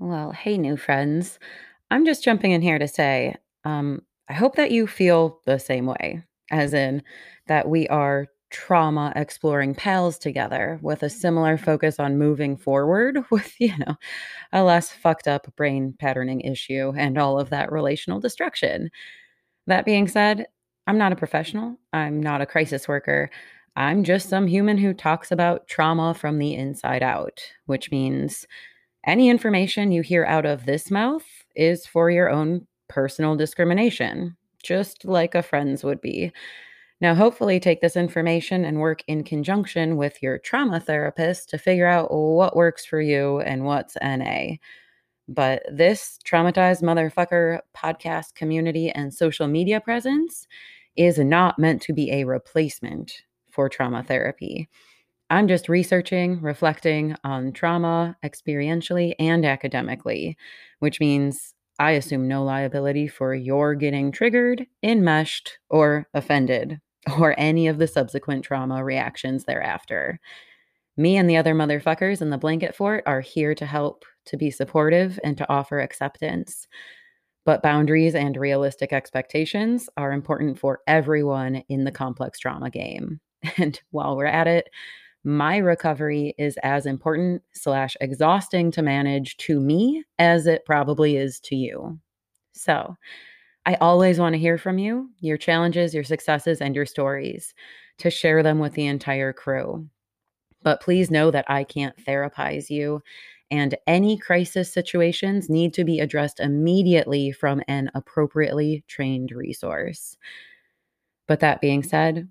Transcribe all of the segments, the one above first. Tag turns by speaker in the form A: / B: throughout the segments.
A: Well, hey, new friends. I'm just jumping in here to say, um, I hope that you feel the same way, as in that we are trauma exploring pals together with a similar focus on moving forward with, you know, a less fucked up brain patterning issue and all of that relational destruction. That being said, I'm not a professional, I'm not a crisis worker. I'm just some human who talks about trauma from the inside out, which means any information you hear out of this mouth is for your own personal discrimination, just like a friend's would be. Now, hopefully, take this information and work in conjunction with your trauma therapist to figure out what works for you and what's NA. But this traumatized motherfucker podcast community and social media presence is not meant to be a replacement for trauma therapy. I'm just researching, reflecting on trauma experientially and academically, which means I assume no liability for your getting triggered, enmeshed, or offended, or any of the subsequent trauma reactions thereafter. Me and the other motherfuckers in the blanket fort are here to help, to be supportive, and to offer acceptance. But boundaries and realistic expectations are important for everyone in the complex trauma game. And while we're at it, my recovery is as important slash exhausting to manage to me as it probably is to you. So I always want to hear from you, your challenges, your successes, and your stories to share them with the entire crew. But please know that I can't therapize you, and any crisis situations need to be addressed immediately from an appropriately trained resource. But that being said,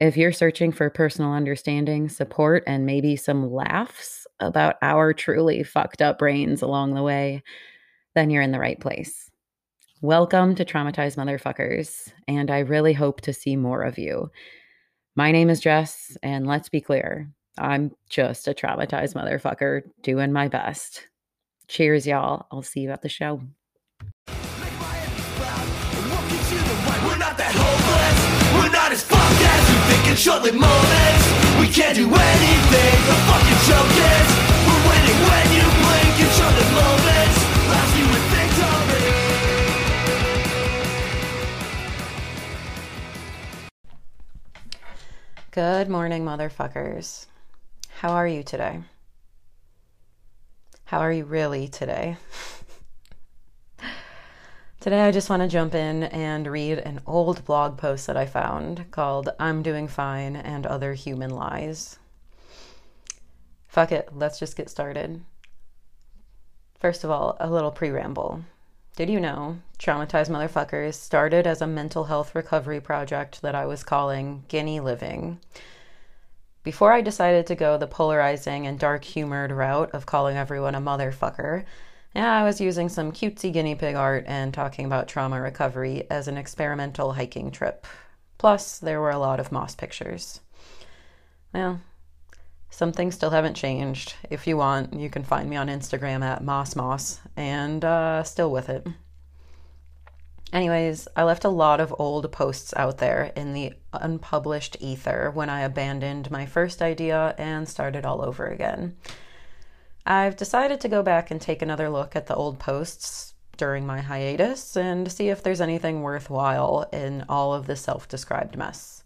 A: if you're searching for personal understanding, support, and maybe some laughs about our truly fucked up brains along the way, then you're in the right place. Welcome to Traumatized Motherfuckers, and I really hope to see more of you. My name is Jess, and let's be clear I'm just a traumatized motherfucker doing my best. Cheers, y'all. I'll see you at the show.
B: In short-lived moments We can't do anything, the fucking joke is We're winning when you blink in short-lived moments Last you with victory
A: Good morning, motherfuckers. How are you today? How are you really today? Today, I just want to jump in and read an old blog post that I found called I'm Doing Fine and Other Human Lies. Fuck it, let's just get started. First of all, a little pre ramble. Did you know Traumatized Motherfuckers started as a mental health recovery project that I was calling Guinea Living? Before I decided to go the polarizing and dark humored route of calling everyone a motherfucker, yeah, I was using some cutesy guinea pig art and talking about trauma recovery as an experimental hiking trip. Plus, there were a lot of moss pictures. Well, some things still haven't changed. If you want, you can find me on Instagram at moss moss and uh, still with it. Anyways, I left a lot of old posts out there in the unpublished ether when I abandoned my first idea and started all over again. I've decided to go back and take another look at the old posts during my hiatus and see if there's anything worthwhile in all of the self described mess.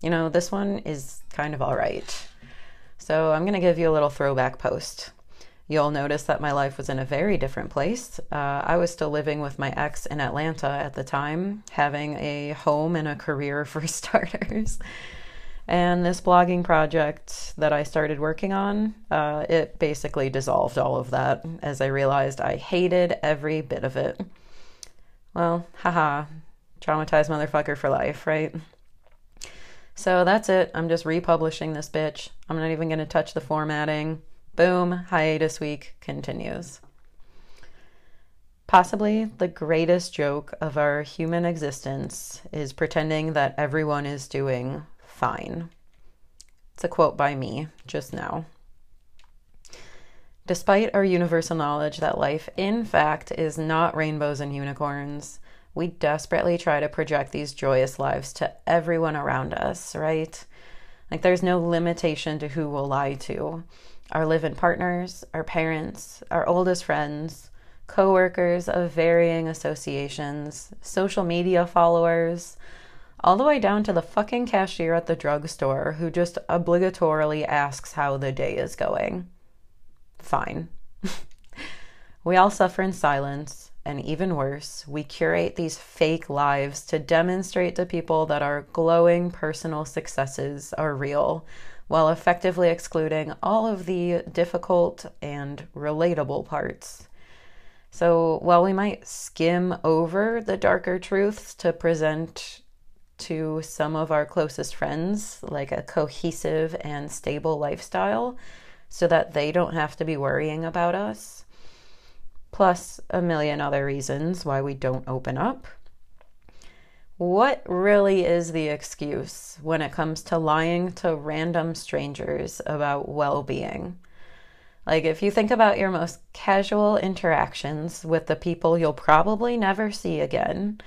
A: You know, this one is kind of alright. So I'm going to give you a little throwback post. You'll notice that my life was in a very different place. Uh, I was still living with my ex in Atlanta at the time, having a home and a career for starters. And this blogging project that I started working on, uh, it basically dissolved all of that as I realized I hated every bit of it. Well, haha, traumatized motherfucker for life, right? So that's it. I'm just republishing this bitch. I'm not even going to touch the formatting. Boom, hiatus week continues. Possibly the greatest joke of our human existence is pretending that everyone is doing fine. It's a quote by me just now. Despite our universal knowledge that life, in fact, is not rainbows and unicorns, we desperately try to project these joyous lives to everyone around us, right? Like there's no limitation to who we'll lie to. our live in partners, our parents, our oldest friends, co workers of varying associations, social media followers, all the way down to the fucking cashier at the drugstore who just obligatorily asks how the day is going. Fine. we all suffer in silence, and even worse, we curate these fake lives to demonstrate to people that our glowing personal successes are real, while effectively excluding all of the difficult and relatable parts. So, while we might skim over the darker truths to present to some of our closest friends, like a cohesive and stable lifestyle, so that they don't have to be worrying about us. Plus, a million other reasons why we don't open up. What really is the excuse when it comes to lying to random strangers about well being? Like, if you think about your most casual interactions with the people you'll probably never see again,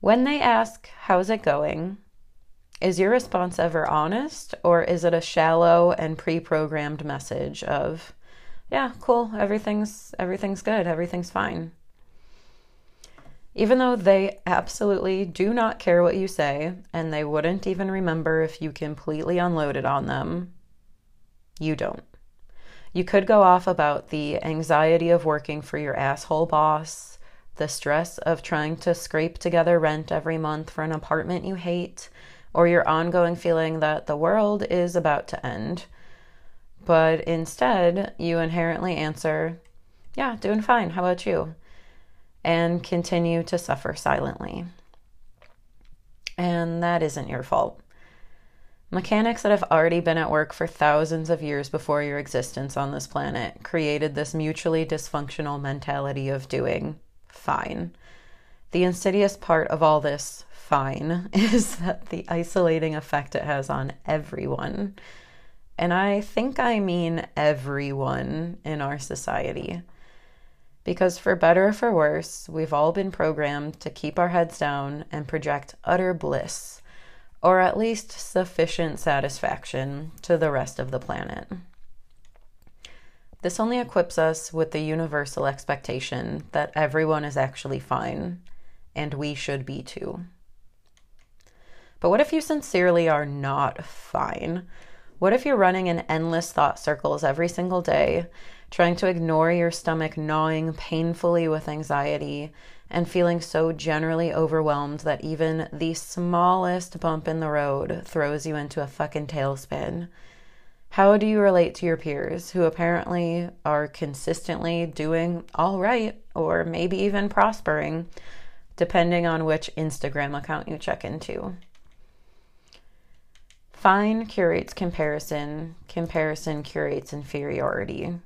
A: when they ask, How's it going? Is your response ever honest or is it a shallow and pre-programmed message of yeah, cool, everything's everything's good, everything's fine. Even though they absolutely do not care what you say and they wouldn't even remember if you completely unloaded on them, you don't. You could go off about the anxiety of working for your asshole boss, the stress of trying to scrape together rent every month for an apartment you hate, or your ongoing feeling that the world is about to end. But instead, you inherently answer, Yeah, doing fine. How about you? And continue to suffer silently. And that isn't your fault. Mechanics that have already been at work for thousands of years before your existence on this planet created this mutually dysfunctional mentality of doing fine. The insidious part of all this fine is that the isolating effect it has on everyone. And I think I mean everyone in our society. Because for better or for worse, we've all been programmed to keep our heads down and project utter bliss, or at least sufficient satisfaction, to the rest of the planet. This only equips us with the universal expectation that everyone is actually fine, and we should be too. But what if you sincerely are not fine? What if you're running in endless thought circles every single day, trying to ignore your stomach gnawing painfully with anxiety and feeling so generally overwhelmed that even the smallest bump in the road throws you into a fucking tailspin? How do you relate to your peers who apparently are consistently doing all right or maybe even prospering, depending on which Instagram account you check into? Fine curates comparison, comparison curates inferiority,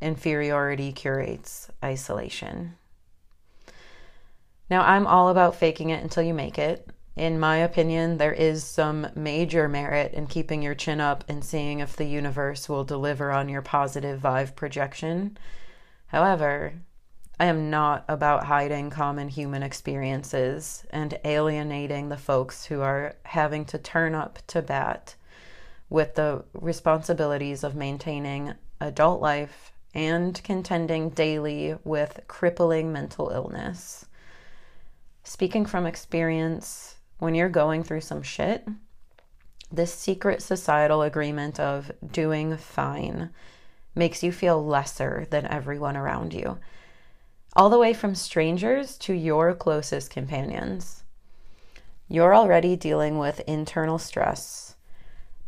A: inferiority curates isolation. Now, I'm all about faking it until you make it in my opinion, there is some major merit in keeping your chin up and seeing if the universe will deliver on your positive vibe projection. However, I am not about hiding common human experiences and alienating the folks who are having to turn up to bat with the responsibilities of maintaining adult life and contending daily with crippling mental illness. Speaking from experience, when you're going through some shit, this secret societal agreement of doing fine makes you feel lesser than everyone around you, all the way from strangers to your closest companions. You're already dealing with internal stress,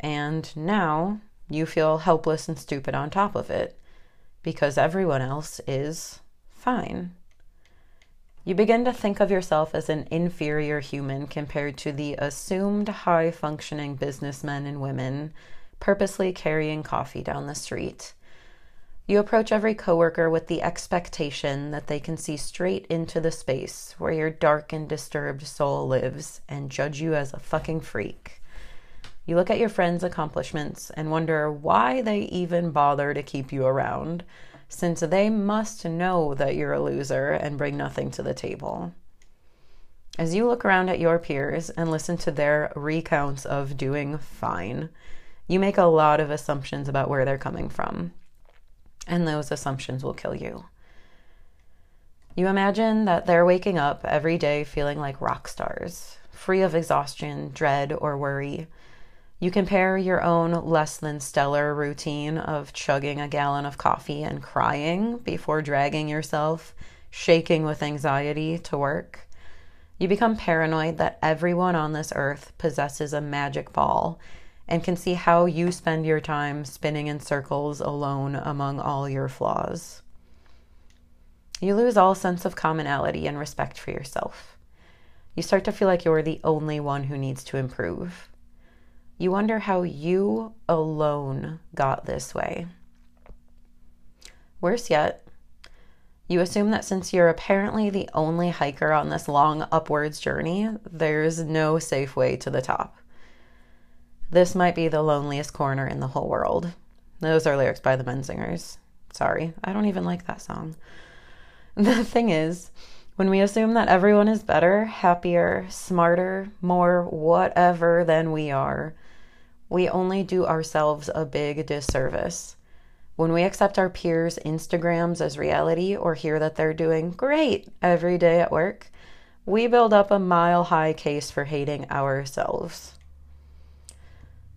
A: and now you feel helpless and stupid on top of it because everyone else is fine. You begin to think of yourself as an inferior human compared to the assumed high functioning businessmen and women purposely carrying coffee down the street. You approach every coworker with the expectation that they can see straight into the space where your dark and disturbed soul lives and judge you as a fucking freak. You look at your friends' accomplishments and wonder why they even bother to keep you around since they must know that you're a loser and bring nothing to the table. As you look around at your peers and listen to their recounts of doing fine, you make a lot of assumptions about where they're coming from, and those assumptions will kill you. You imagine that they're waking up every day feeling like rock stars, free of exhaustion, dread, or worry. You compare your own less than stellar routine of chugging a gallon of coffee and crying before dragging yourself, shaking with anxiety, to work. You become paranoid that everyone on this earth possesses a magic ball and can see how you spend your time spinning in circles alone among all your flaws. You lose all sense of commonality and respect for yourself. You start to feel like you're the only one who needs to improve. You wonder how you alone got this way. Worse yet, you assume that since you're apparently the only hiker on this long upwards journey, there's no safe way to the top. This might be the loneliest corner in the whole world. Those are lyrics by the Menzingers. Sorry, I don't even like that song. The thing is, when we assume that everyone is better, happier, smarter, more whatever than we are, we only do ourselves a big disservice. When we accept our peers' Instagrams as reality or hear that they're doing great every day at work, we build up a mile high case for hating ourselves.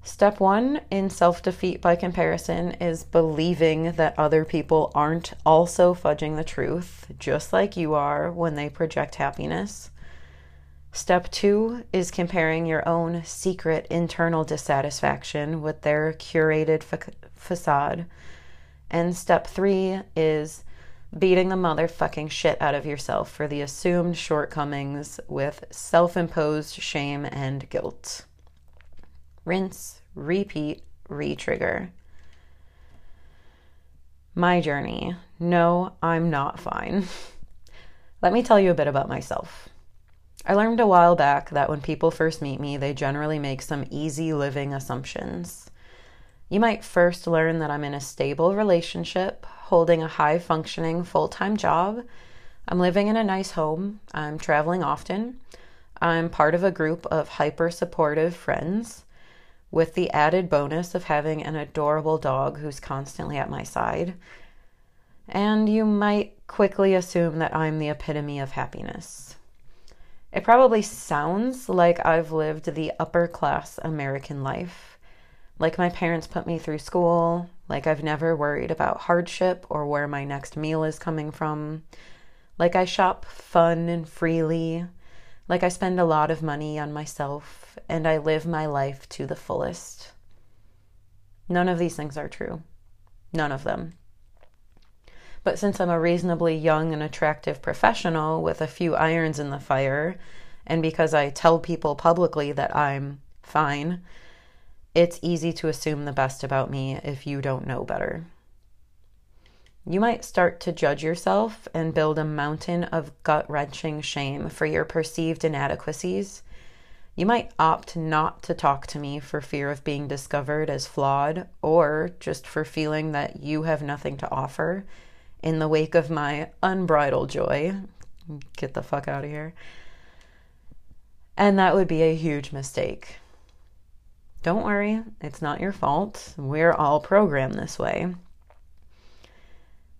A: Step one in self defeat by comparison is believing that other people aren't also fudging the truth, just like you are when they project happiness. Step two is comparing your own secret internal dissatisfaction with their curated fa- facade. And step three is beating the motherfucking shit out of yourself for the assumed shortcomings with self imposed shame and guilt rinse, repeat, retrigger. My journey. No, I'm not fine. Let me tell you a bit about myself. I learned a while back that when people first meet me, they generally make some easy living assumptions. You might first learn that I'm in a stable relationship, holding a high functioning full time job. I'm living in a nice home. I'm traveling often. I'm part of a group of hyper supportive friends with the added bonus of having an adorable dog who's constantly at my side. And you might quickly assume that I'm the epitome of happiness. It probably sounds like I've lived the upper class American life, like my parents put me through school, like I've never worried about hardship or where my next meal is coming from, like I shop fun and freely, like I spend a lot of money on myself and I live my life to the fullest. None of these things are true. None of them. But since I'm a reasonably young and attractive professional with a few irons in the fire, and because I tell people publicly that I'm fine, it's easy to assume the best about me if you don't know better. You might start to judge yourself and build a mountain of gut wrenching shame for your perceived inadequacies. You might opt not to talk to me for fear of being discovered as flawed or just for feeling that you have nothing to offer in the wake of my unbridled joy. Get the fuck out of here. And that would be a huge mistake. Don't worry, it's not your fault. We're all programmed this way.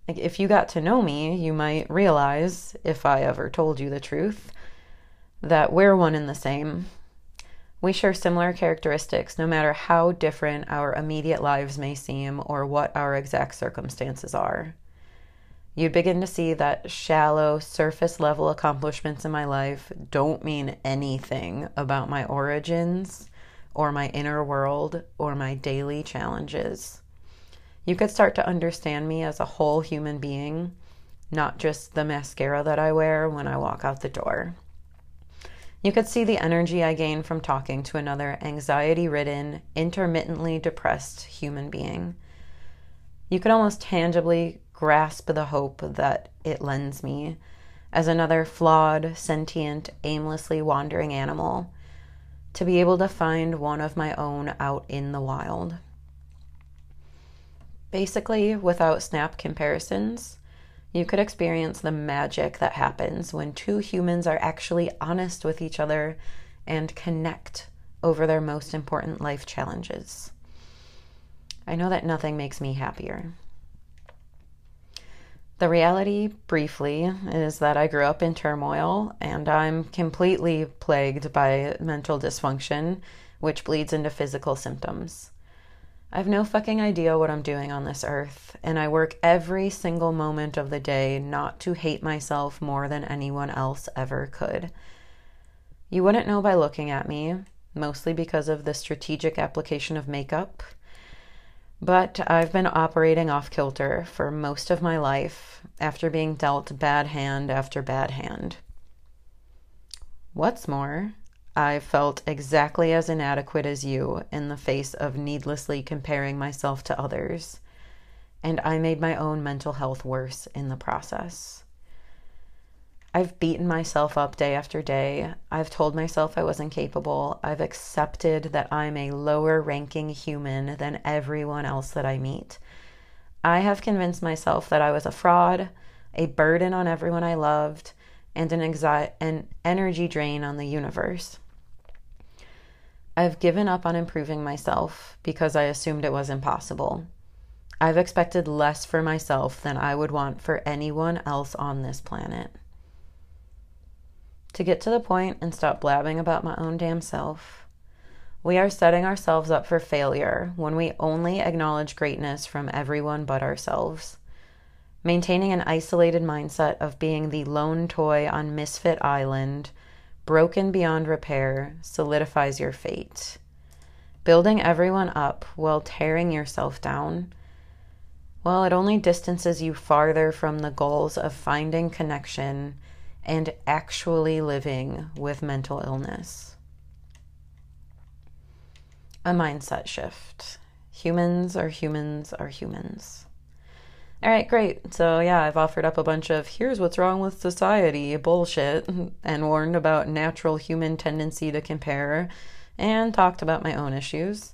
A: If you got to know me, you might realize, if I ever told you the truth, that we're one and the same. We share similar characteristics no matter how different our immediate lives may seem or what our exact circumstances are. You'd begin to see that shallow, surface level accomplishments in my life don't mean anything about my origins or my inner world or my daily challenges you could start to understand me as a whole human being, not just the mascara that I wear when I walk out the door. You could see the energy I gain from talking to another anxiety ridden, intermittently depressed human being. You could almost tangibly grasp the hope that it lends me as another flawed, sentient, aimlessly wandering animal to be able to find one of my own out in the wild. Basically, without snap comparisons, you could experience the magic that happens when two humans are actually honest with each other and connect over their most important life challenges. I know that nothing makes me happier. The reality, briefly, is that I grew up in turmoil and I'm completely plagued by mental dysfunction, which bleeds into physical symptoms. I have no fucking idea what I'm doing on this earth, and I work every single moment of the day not to hate myself more than anyone else ever could. You wouldn't know by looking at me, mostly because of the strategic application of makeup. But I've been operating off kilter for most of my life after being dealt bad hand after bad hand. What's more, I felt exactly as inadequate as you in the face of needlessly comparing myself to others, and I made my own mental health worse in the process. I've beaten myself up day after day. I've told myself I wasn't capable. I've accepted that I'm a lower ranking human than everyone else that I meet. I have convinced myself that I was a fraud, a burden on everyone I loved, and an, anxiety, an energy drain on the universe. I've given up on improving myself because I assumed it was impossible. I've expected less for myself than I would want for anyone else on this planet. To get to the point and stop blabbing about my own damn self, we are setting ourselves up for failure when we only acknowledge greatness from everyone but ourselves. Maintaining an isolated mindset of being the lone toy on Misfit Island broken beyond repair, solidifies your fate. Building everyone up while tearing yourself down, well, it only distances you farther from the goals of finding connection and actually living with mental illness. A mindset shift. Humans are humans are humans. All right, great. So, yeah, I've offered up a bunch of here's what's wrong with society bullshit and warned about natural human tendency to compare and talked about my own issues.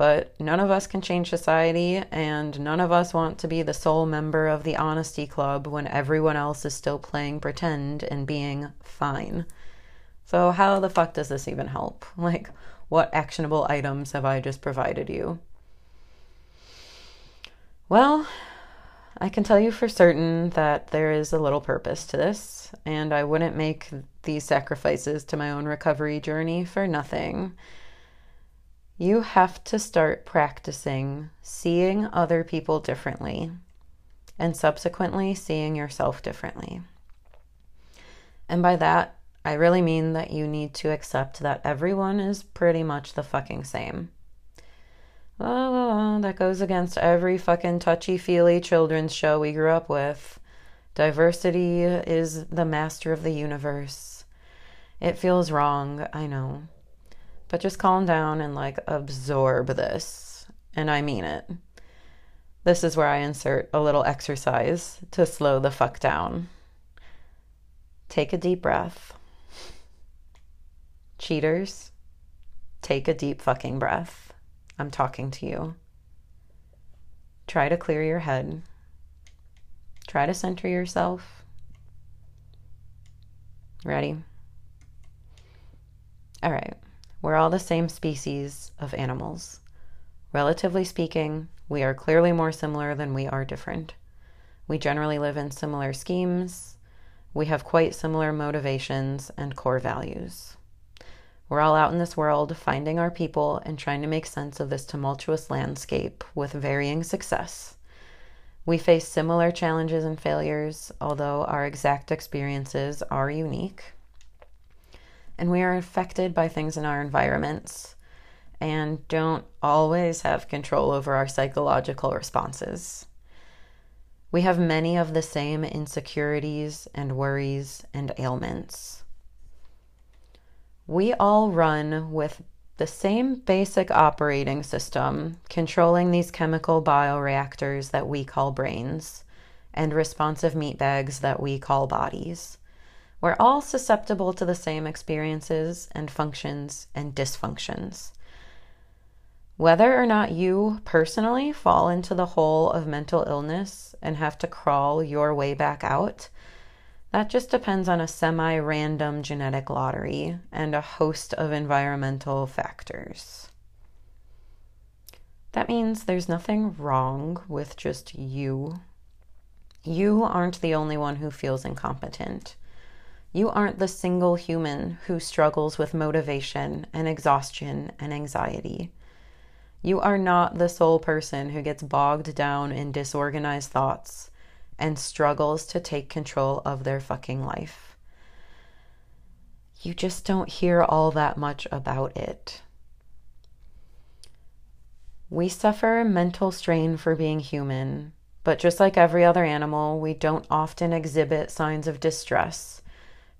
A: But none of us can change society, and none of us want to be the sole member of the Honesty Club when everyone else is still playing pretend and being fine. So, how the fuck does this even help? Like, what actionable items have I just provided you? Well, I can tell you for certain that there is a little purpose to this, and I wouldn't make these sacrifices to my own recovery journey for nothing. You have to start practicing seeing other people differently and subsequently seeing yourself differently. And by that, I really mean that you need to accept that everyone is pretty much the fucking same. Oh, that goes against every fucking touchy feely children's show we grew up with. Diversity is the master of the universe. It feels wrong, I know. But just calm down and like absorb this. And I mean it. This is where I insert a little exercise to slow the fuck down. Take a deep breath. Cheaters, take a deep fucking breath. I'm talking to you. Try to clear your head. Try to center yourself. Ready? All right. We're all the same species of animals. Relatively speaking, we are clearly more similar than we are different. We generally live in similar schemes. We have quite similar motivations and core values. We're all out in this world finding our people and trying to make sense of this tumultuous landscape with varying success. We face similar challenges and failures, although our exact experiences are unique. And we are affected by things in our environments and don't always have control over our psychological responses. We have many of the same insecurities and worries and ailments we all run with the same basic operating system controlling these chemical bioreactors that we call brains and responsive meat bags that we call bodies. We're all susceptible to the same experiences and functions and dysfunctions. Whether or not you personally fall into the hole of mental illness and have to crawl your way back out that just depends on a semi random genetic lottery and a host of environmental factors. That means there's nothing wrong with just you. You aren't the only one who feels incompetent. You aren't the single human who struggles with motivation and exhaustion and anxiety. You are not the sole person who gets bogged down in disorganized thoughts and struggles to take control of their fucking life. You just don't hear all that much about it. We suffer mental strain for being human, but just like every other animal, we don't often exhibit signs of distress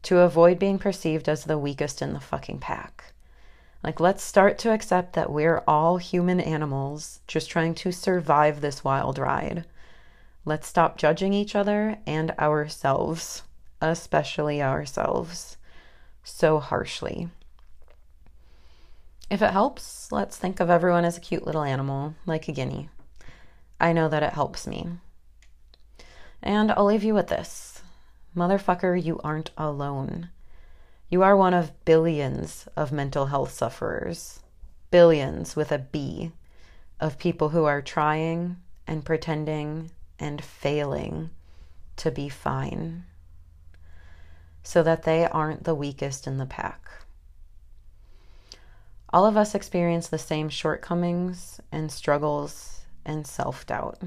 A: to avoid being perceived as the weakest in the fucking pack. Like, let's start to accept that we're all human animals just trying to survive this wild ride. Let's stop judging each other and ourselves, especially ourselves, so harshly. If it helps, let's think of everyone as a cute little animal, like a guinea. I know that it helps me. And I'll leave you with this Motherfucker, you aren't alone. You are one of billions of mental health sufferers. Billions with a B of people who are trying and pretending and failing to be fine so that they aren't the weakest in the pack. All of us experience the same shortcomings and struggles and self doubt.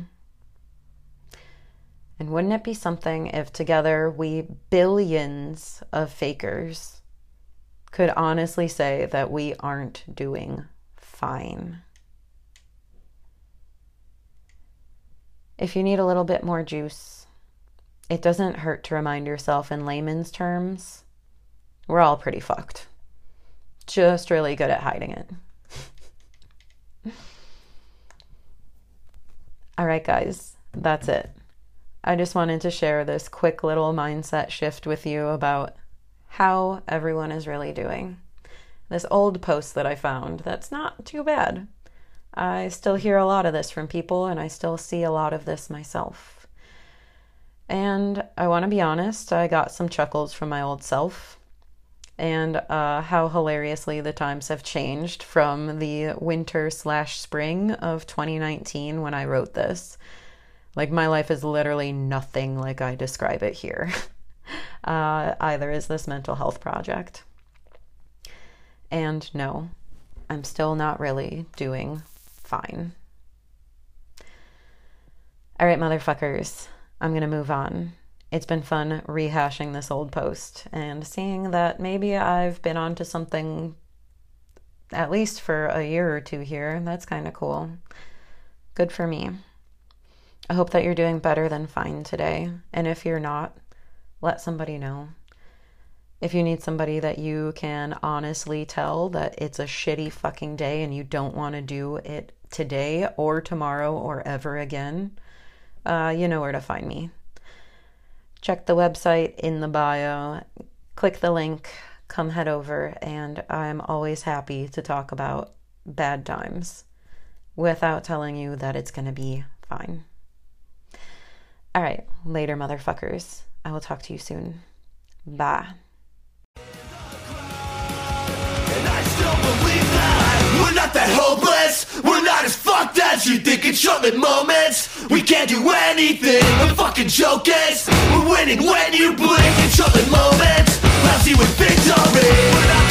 A: And wouldn't it be something if together we billions of fakers could honestly say that we aren't doing fine? If you need a little bit more juice, it doesn't hurt to remind yourself in layman's terms, we're all pretty fucked. Just really good at hiding it. all right, guys, that's it. I just wanted to share this quick little mindset shift with you about how everyone is really doing. This old post that I found that's not too bad. I still hear a lot of this from people, and I still see a lot of this myself. And I want to be honest, I got some chuckles from my old self and uh, how hilariously the times have changed from the winter slash spring of 2019 when I wrote this like, my life is literally nothing like I describe it here. uh, either is this mental health project. And no, I'm still not really doing fine. All right, motherfuckers, I'm going to move on. It's been fun rehashing this old post and seeing that maybe I've been onto something at least for a year or two here. That's kind of cool. Good for me. I hope that you're doing better than fine today. And if you're not, let somebody know. If you need somebody that you can honestly tell that it's a shitty fucking day and you don't want to do it today or tomorrow or ever again, uh, you know where to find me. Check the website in the bio, click the link, come head over, and I'm always happy to talk about bad times without telling you that it's going to be fine. All right, later, motherfuckers. I will talk to you soon. Bye.
B: We're not that hopeless, we're not as fucked as you think. In short-lived moments. We can't do anything, the fucking joke is We're winning when you blink. Moments. Lousy with victory